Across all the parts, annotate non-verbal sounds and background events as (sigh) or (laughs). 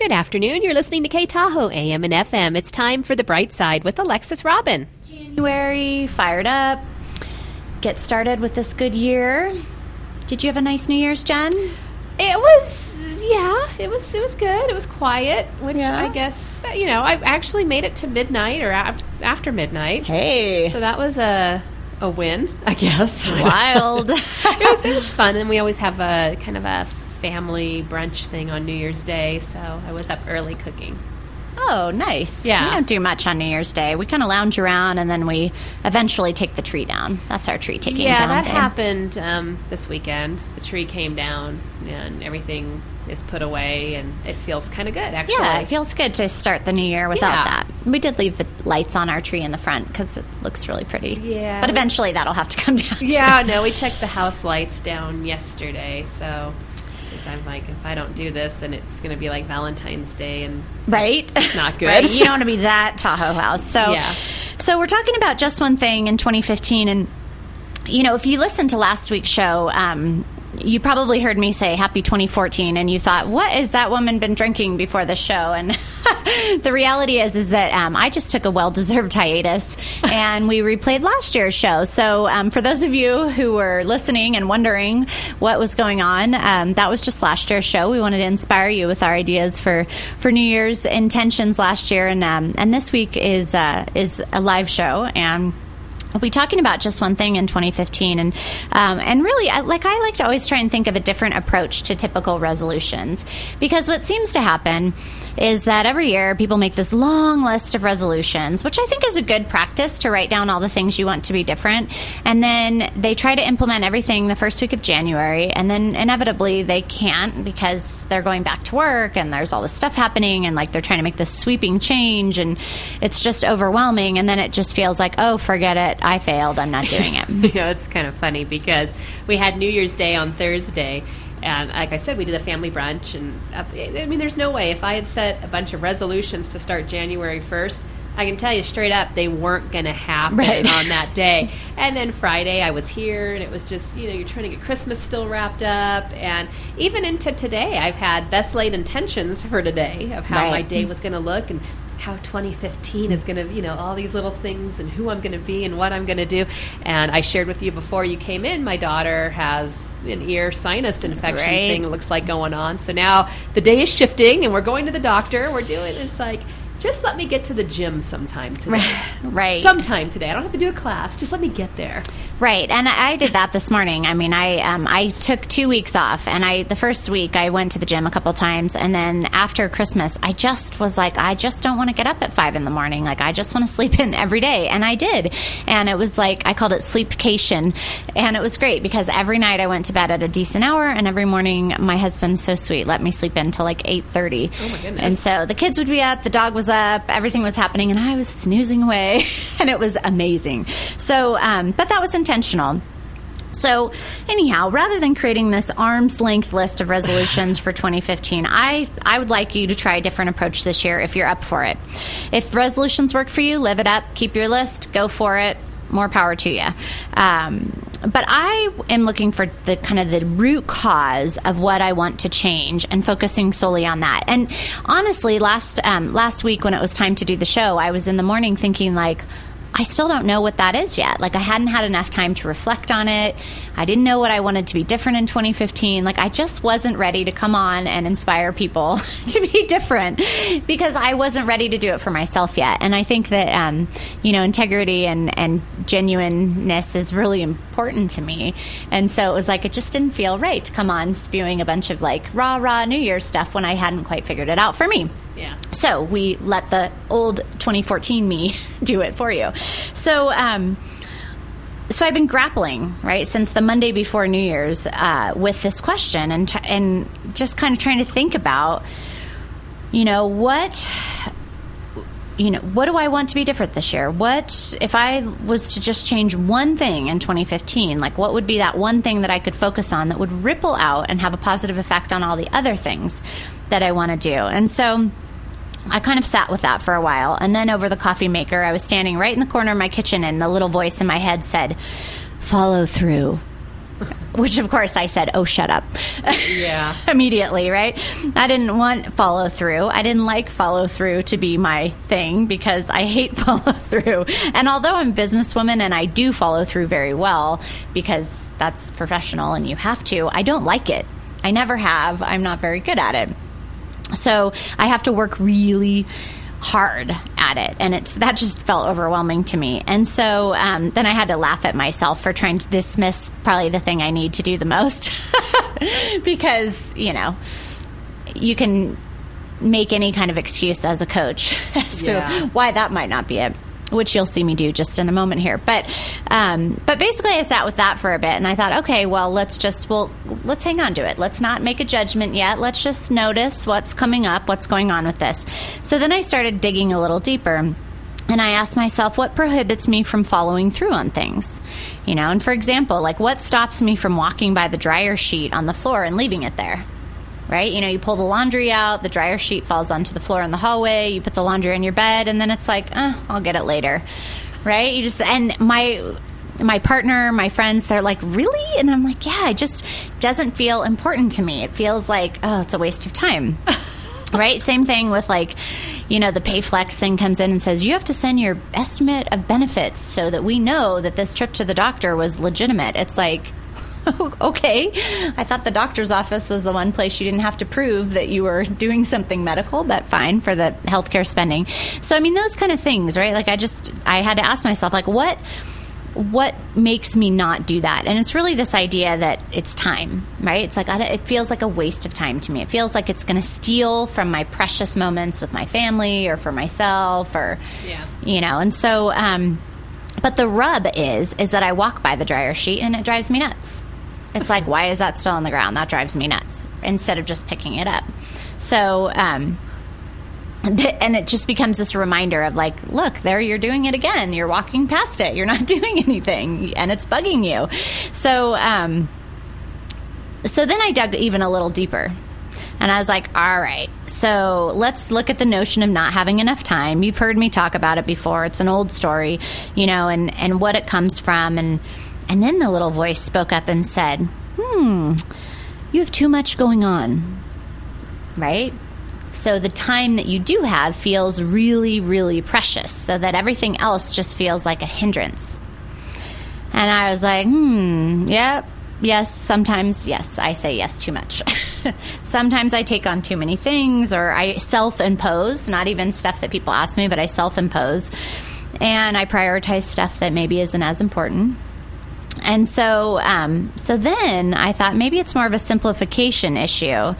Good afternoon. You're listening to K Tahoe AM and FM. It's time for the bright side with Alexis Robin. January, fired up. Get started with this good year. Did you have a nice New Year's, Jen? It was, yeah, it was. It was good. It was quiet, which Yeah. I guess you know. I actually made it to midnight or af- after midnight, Hey, so that was a a win, I guess. (laughs) wild. it was it was fun, and we always have a kind of a family brunch thing on New Year's Day, so I was up early cooking. oh, nice. Yeah. We don't do much on New Year's Day. We kind of lounge around and then we eventually take the tree down. That's our tree taking yeah, down Yeah, that day. happened um, this weekend. The tree came down, and everything is put away, and it feels kind of good, actually. Yeah, it feels good to start the new year without Yeah. that. We did leave the lights on our tree in the front because it looks really pretty. Yeah, But eventually that'll have to come (laughs) down. too. yeah, no, we took the house lights down yesterday, so. 'Cause I'm like, if I don't do this, then it's going to be like Valentine's Day, and right? not (laughs) good. Right? You don't want to be (laughs) that Tahoe house. So, Yeah. so we're talking about just one thing in 2015, and you know, if you listened to last week's show, um, you probably heard me say Happy 2014, and you thought, "What has that woman been drinking before the show?" And (laughs) the reality is, is that um, I just took a well-deserved hiatus, (laughs) and we replayed last year's show. So, um, for those of you who were listening and wondering what was going on, um, that was just last year's show. We wanted to inspire you with our ideas for for New Year's intentions last year, and um, and this week is uh, is a live show and. We'll be talking about just one thing in 2015, and um, and really, I, like I like to always try and think of a different approach to typical resolutions, because what seems to happen is that every year people make this long list of resolutions, which I think is a good practice to write down all the things you want to be different, and then they try to implement everything the first week of January, and then inevitably they can't because they're going back to work and there's all this stuff happening, and like they're trying to make this sweeping change, and it's just overwhelming, and then it just feels like, oh, forget it. I failed. I'm not doing it. (laughs) you know, it's kind of funny because we had New Year's Day on Thursday, and like I said, we did a family brunch. And uh, I mean, there's no way if I had set a bunch of resolutions to start January 1st. I can tell you straight up, they weren't going to happen Right. on that (laughs) day. And then Friday, I was here, and it was just, you know, you're trying to get Christmas still wrapped up. And even into today, I've had best laid intentions for today of how Right. my day was going to look and how 2015 is going to, you know, all these little things and who I'm going to be and what I'm going to do. And I shared with you before you came in, my daughter has an ear sinus infection Right. thing looks like going on. So now the day is shifting and we're going to the doctor. We're doing it's like just let me get to the gym sometime today. (laughs) right. Sometime today. I don't have to do a class. Just let me get there. Right, and I did that this morning. I mean, I um, I took two weeks off, and I the first week I went to the gym a couple times, and then after Christmas, I just was like, I just don't want to get up at five in the morning. Like, I just want to sleep in every day, and I did. And it was like I called it sleepcation, and it was great because every night I went to bed at a decent hour, and every morning my husband's so sweet let me sleep in till like eight thirty. Oh, my goodness. And so the kids would be up, the dog was up, everything was happening, and I was snoozing away, (laughs) and it was amazing. So, um, but that was intentional. So, anyhow, rather than creating this arm's length list of resolutions for 2015, I, I would like you to try a different approach this year if you're up for it. If resolutions work for you, live it up, keep your list, go for it. More power to you. Um, but I am looking for the kind of the root cause of what I want to change and focusing solely on that. And honestly, last um, last week when it was time to do the show, I was in the morning thinking like. I still don't know what that is yet. Like, I hadn't had enough time to reflect on it. I didn't know what I wanted to be different in 2015. Like, I just wasn't ready to come on and inspire people (laughs) to be different because I wasn't ready to do it for myself yet. And I think that, um, you know, integrity and, and genuineness is really important to me. And so it was like, it just didn't feel right to come on spewing a bunch of like rah, rah New Year's stuff when I hadn't quite figured it out for me. So we let the old 2014 me (laughs) do it for you. So, um, so I've been grappling right since the Monday before New Year's uh, with this question and t- and just kind of trying to think about, you know, what you know, what do I want to be different this year? What if I was to just change one thing in 2015? Like, what would be that one thing that I could focus on that would ripple out and have a positive effect on all the other things that I want to do? And so. I kind of sat with that for a while. And then over the coffee maker, I was standing right in the corner of my kitchen, and the little voice in my head said, Follow through. which of course I said, "Oh, shut up." Yeah. (laughs) Immediately, right? I didn't want follow through. I didn't like follow through to be my thing because I hate (laughs) follow through. And although I'm a businesswoman and I do follow through very well because that's professional and you have to, I don't like it. I never have. I'm not very good at it. So I have to work really hard at it. And it's that just felt overwhelming to me. And so um, then i had to laugh at myself for trying to dismiss probably the thing i need to do the most. (laughs) Because you know you can make any kind of excuse as a coach (laughs) as Yeah. to why that might not be it which you'll see me do just in a moment here but um, but basically i sat with that for a bit and i thought okay well let's just well let's hang on to it let's not make a judgment yet let's just notice what's coming up what's going on with this so then i started digging a little deeper and I asked myself, what prohibits me from following through on things? You know, and for example, like what stops me from walking by the dryer sheet on the floor and leaving it there? Right? You know, you pull the laundry out, the dryer sheet falls onto the floor in the hallway, you put the laundry on your bed, and then it's like, eh, I'll get it later. Right? You just, and my, my partner, my friends, they're like, really? And I'm like, yeah, it just doesn't feel important to me. It feels like, oh, it's a waste of time. (laughs) right? Same thing with like, you know, the Payflex thing comes in and says you have to send your estimate of benefits so that we know that this trip to the doctor was legitimate. It's like, (laughs) okay, I thought the doctor's office was the one place you didn't have to prove that you were doing something medical, but fine for the healthcare spending. So, I mean, those kind of things, right? Like, I just, I had to ask myself, like, what what makes me not do that and it's really this idea that it's time right it's like I, it feels like a waste of time to me it feels like it's going to steal from my precious moments with my family or for myself or Yeah. you know and so um but the rub is is that i walk by the dryer sheet and it drives me nuts it's like why is that still on the ground that drives me nuts instead of just picking it up so um and it just becomes this reminder of like look there you're doing it again you're walking past it you're not (laughs) doing anything and it's bugging you so um so then i dug even a little deeper and I was like, all right, so let's look at the notion of not having enough time. You've heard me talk about it before. It's an old story, you know, and, and what it comes from. And, and then the little voice spoke up and said, hmm, you have too much going on, right? So the time that you do have feels really, really precious, so that everything else just feels like a hindrance. And I was like, hmm, yep, yes, sometimes, yes, I say yes too much. (laughs) sometimes I take on too many things, or I self impose, not even stuff that people ask me, but I self impose. And I prioritize stuff that maybe isn't as important. And so, um, so then I thought maybe it's more of a simplification issue,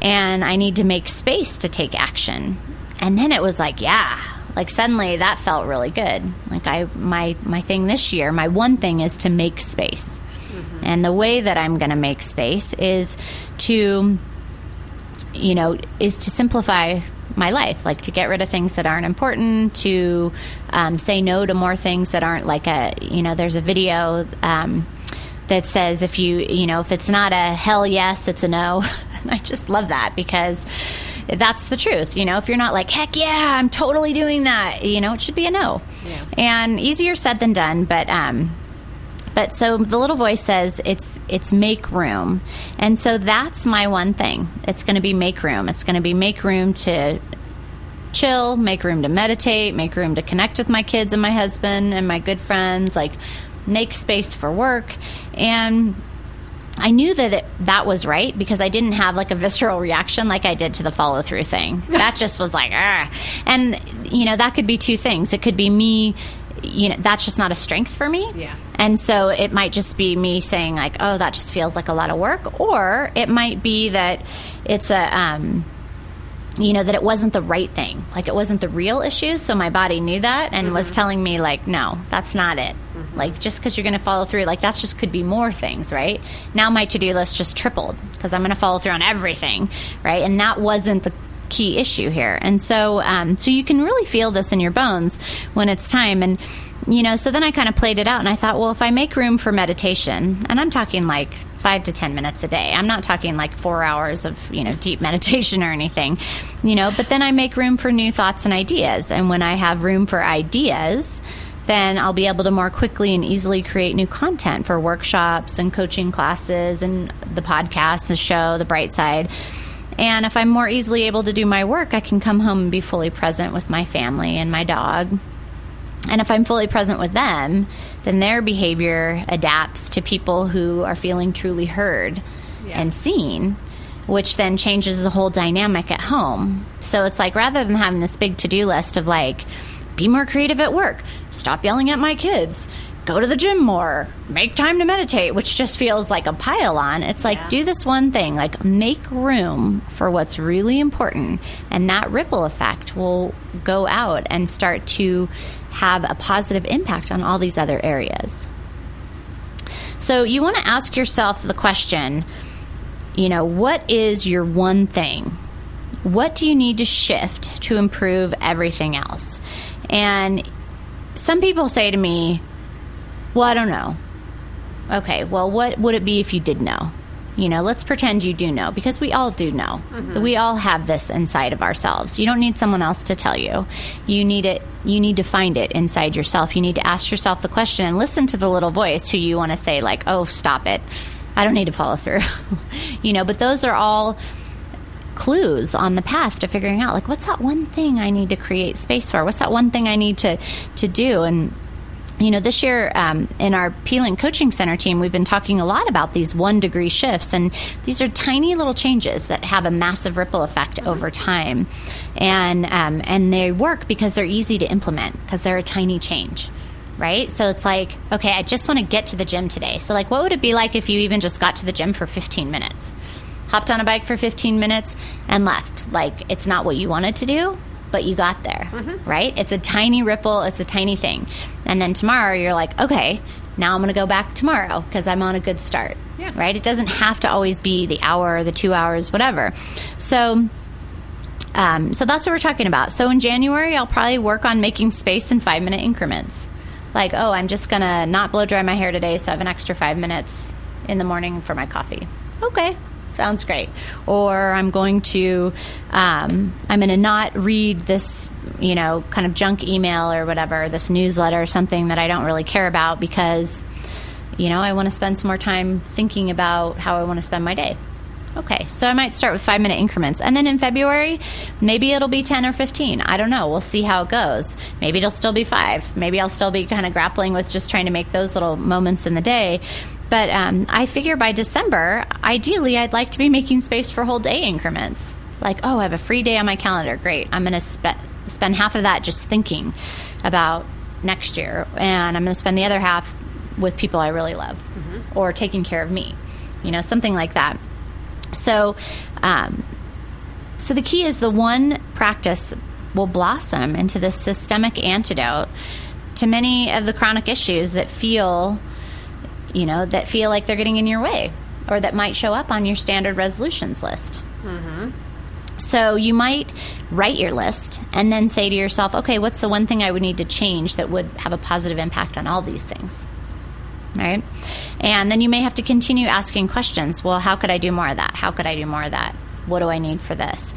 and I need to make space to take action. And then it was like, yeah, like suddenly that felt really good. Like I, my my thing this year, my one thing is to make space, and the way that I'm going to make space is to, you know, is to simplify my life, like to get rid of things that aren't important, to um, say no to more things that aren't like a, you know, there's a video um, that says if you, you know, if it's not a hell yes, it's a no. (laughs) and I just love that because that's the truth. You know, if you're not like, heck yeah, I'm totally doing that, you know, it should be a no. Yeah. And easier said than done, but, um, but so the little voice says it's it's make room. And so that's my one thing. It's going to be make room. It's going to be make room to chill, make room to meditate, make room to connect with my kids and my husband and my good friends, like make space for work. And I knew that it, that was right because I didn't have like a visceral reaction like I did to the follow through thing. (laughs) That just was like, ah. And, you know, that could be two things. It could be me, you know, that's just not a strength for me. Yeah. And so it might just be me saying, like, oh, that just feels like a lot of work. Or it might be that it's a, um, you know that it wasn't the right thing. Like it wasn't the real issue so my body knew that and was telling me like no that's not it. Like just because you're going to follow through like that's just could be more things right? Now my to-do list just tripled because i'm going to follow through on everything right? And that wasn't the key issue here. And so um, so you can really feel this in your bones when it's time. And you know so then i kind of played it out and i thought well if i make room for meditation and i'm talking like five to ten minutes a day i'm not talking like four hours of you know deep (laughs) meditation or anything you know but then i make room for new thoughts and ideas and when i have room for ideas then I'll be able to more quickly and easily create new content for workshops and coaching classes and the podcast, the show, the bright side. And if I'm more easily able to do my work, I can come home and be fully present with my family and my dog. And if I'm fully present with them, then their behavior adapts to people who are feeling truly heard Yeah. and seen, which then changes the whole dynamic at home. So it's like rather than having this big to do list of like, be more creative at work, stop yelling at my kids, go to the gym more, make time to meditate, which just feels like a pile on. It's like, Yeah. do this one thing, like make room for what's really important. And that ripple effect will go out and start to have a positive impact on all these other areas. So you want to ask yourself the question, you know, what is your one thing? What do you need to shift to improve everything else? And some people say to me, well, I don't know. Okay, well, what would it be if you did know? You know, let's pretend you do know because we all do know. Mm-hmm. We all have this inside of ourselves. You don't need someone else to tell you. You need it you need to find it inside yourself. You need to ask yourself the question and listen to the little voice who you want to say like, "Oh, stop it. I don't need to follow through." (laughs) you know, but those are all clues on the path to figuring out like what's that one thing I need to create space for? What's that one thing I need to to do and you know, this year um, in our Plink Coaching Center team, we've been talking a lot about these one degree shifts, and these are tiny little changes that have a massive ripple effect over time, and um, and they work because they're easy to implement because they're a tiny change, right? So it's like, okay, I just want to get to the gym today. So like, what would it be like if you even just got to the gym for 15 minutes, hopped on a bike for 15 minutes, and left? Like, it's not what you wanted to do, but you got there, right? It's a tiny ripple, it's a tiny thing. And then tomorrow you're like, okay, now I'm going to go back tomorrow because I'm on a good start, Yeah. right? It doesn't have to always be the hour or the two hours, whatever. So, um, so that's what we're talking about. So in January, I'll probably work on making space in five minute increments. Like, oh, I'm just going to not blow dry my hair today, so I have an extra five minutes in the morning for my coffee. Okay, sounds great. Or I'm going to, um, I'm going to not read this, you know, kind of junk email or whatever, this newsletter or something that I don't really care about because, you know, I want to spend some more time thinking about how I want to spend my day. Okay, so I might start with five minute increments. And then in February, maybe it'll be 10 or 15. I don't know. We'll see how it goes. Maybe it'll still be five. Maybe I'll still be kind of grappling with just trying to make those little moments in the day. But um, I figure by December, ideally, I'd like to be making space for whole day increments. Like, oh, I have a free day on my calendar. Great. I'm going to spe- spend half of that just thinking about next year. And I'm going to spend the other half with people I really love or taking care of me. You know, something like that. So, um, so the key is the one practice will blossom into this systemic antidote to many of the chronic issues that feel, you know, that feel like they're getting in your way or that might show up on your standard resolutions list. Mm-hmm. So you might write your list and then say to yourself, okay, what's the one thing I would need to change that would have a positive impact on all these things? right? And then you may have to continue asking questions. Well, how could I do more of that? How could I do more of that? What do I need for this?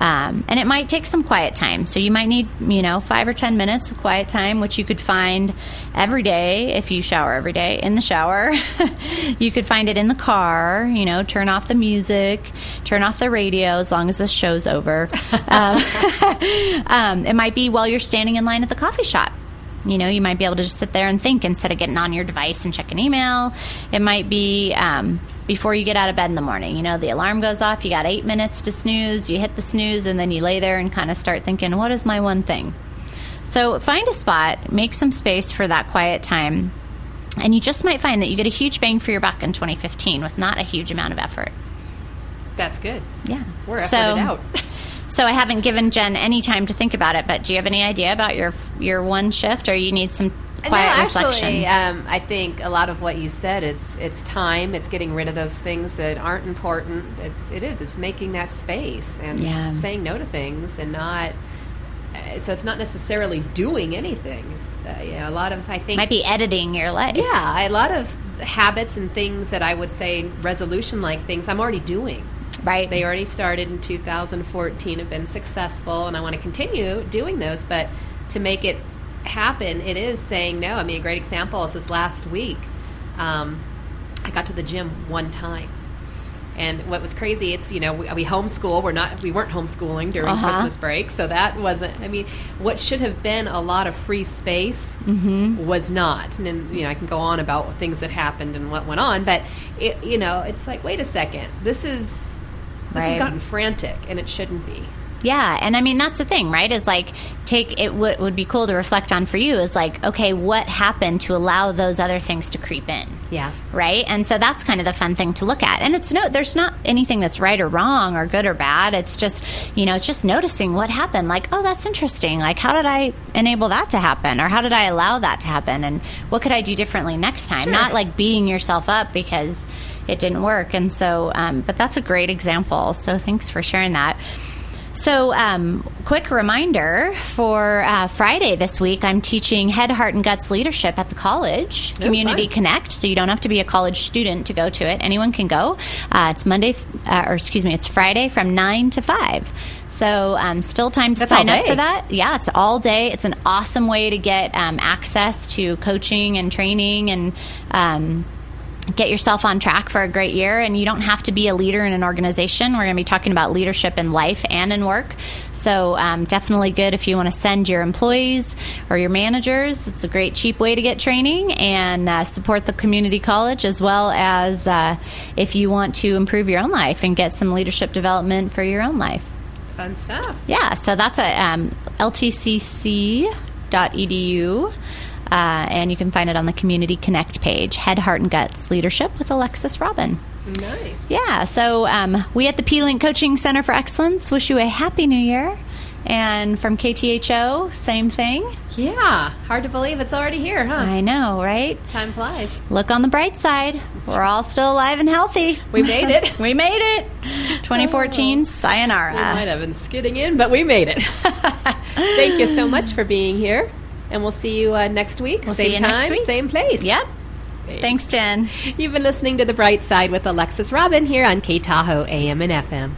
Um, and it might take some quiet time. So you might need, you know, five or 10 minutes of quiet time, which you could find every day if you shower every day in the shower. (laughs) you could find it in the car, you know, turn off the music, turn off the radio as long as this show's over. (laughs) um, (laughs) um, it might be while you're standing in line at the coffee shop. You know, you might be able to just sit there and think instead of getting on your device and check an email. It might be um, before you get out of bed in the morning. You know, the alarm goes off, you got eight minutes to snooze, you hit the snooze, and then you lay there and kind of start thinking, what is my one thing? So find a spot, make some space for that quiet time, and you just might find that you get a huge bang for your buck in 2015 with not a huge amount of effort. That's good. Yeah. We're so, out. (laughs) So I haven't given Jen any time to think about it, but do you have any idea about your your one shift, or you need some quiet no, reflection? Actually, um, I think a lot of what you said it's it's time. It's getting rid of those things that aren't important. It's it is. It's making that space and Yeah. saying no to things and not. Uh, so it's not necessarily doing anything. It's uh, yeah, a lot of I think Might be editing your life. yeah, a lot of habits and things that I would say resolution like things I'm already doing. Right. They already started in 2014, have been successful, and I want to continue doing those. But to make it happen, it is saying no. I mean, a great example is this last week. Um, I got to the gym one time. And what was crazy, it's you know we, we homeschool. We're not we weren't homeschooling during Uh-huh. Christmas break, so that wasn't. I mean, what should have been a lot of free space Mm-hmm. was not. And then, you know I can go on about things that happened and what went on, but it, you know it's like wait a second, this is this Right. has gotten frantic, and it shouldn't be. Yeah, and I mean that's the thing, right? Is like take it. What would be cool to reflect on for you is like, okay, what happened to allow those other things to creep in? Yeah. right? And so that's kind of the fun thing to look at. And it's no, there's not anything that's right or wrong or good or bad. It's just, you know, it's just noticing what happened. Like, oh, that's interesting. Like, how did I enable that to happen? Or how did I allow that to happen? And what could I do differently next time? Sure. Not like beating yourself up because it didn't work. And so, um, but that's a great example. So thanks for sharing that. So, um, quick reminder for uh, Friday this week, I'm teaching Head, Heart, and Guts Leadership at the college Oh, community fun. connect. So you don't have to be a college student to go to it. Anyone can go. Uh, it's monday th- uh, or excuse me it's friday from 9 to 5 so um, still time to That's sign up for that. Yeah it's all day. It's an awesome way to get um, access to coaching and training and um, get yourself on track for a great year and you don't have to be a leader in an organization we're going to be talking about leadership in life and in work so um, definitely good if you want to send your employees or your managers it's a great cheap way to get training and uh, support the community college as well as uh, if you want to improve your own life and get some leadership development for your own life Fun stuff. yeah, so that's at um, ltcc.edu. Uh, and you can find it on the Community Connect page, Head, Heart, and Guts Leadership with Alexis Robin. Nice. Yeah, so um, we at the Plink Coaching Center for Excellence wish you a happy new year. And from KTHO, same thing. Yeah. Hard to believe it's already here, huh? I know, right? Time flies. Look on the bright side. We're all still alive and healthy. We made it. (laughs) we made it. (laughs) 2014, sayonara. We might have been skidding in, but we made it. (laughs) Thank you so much for being here. And we'll see you uh, next week. We'll same time, week. same place. Yep. Thanks, Jen. You've been listening to The Bright Side with Alexis Robin here on K Tahoe AM and FM.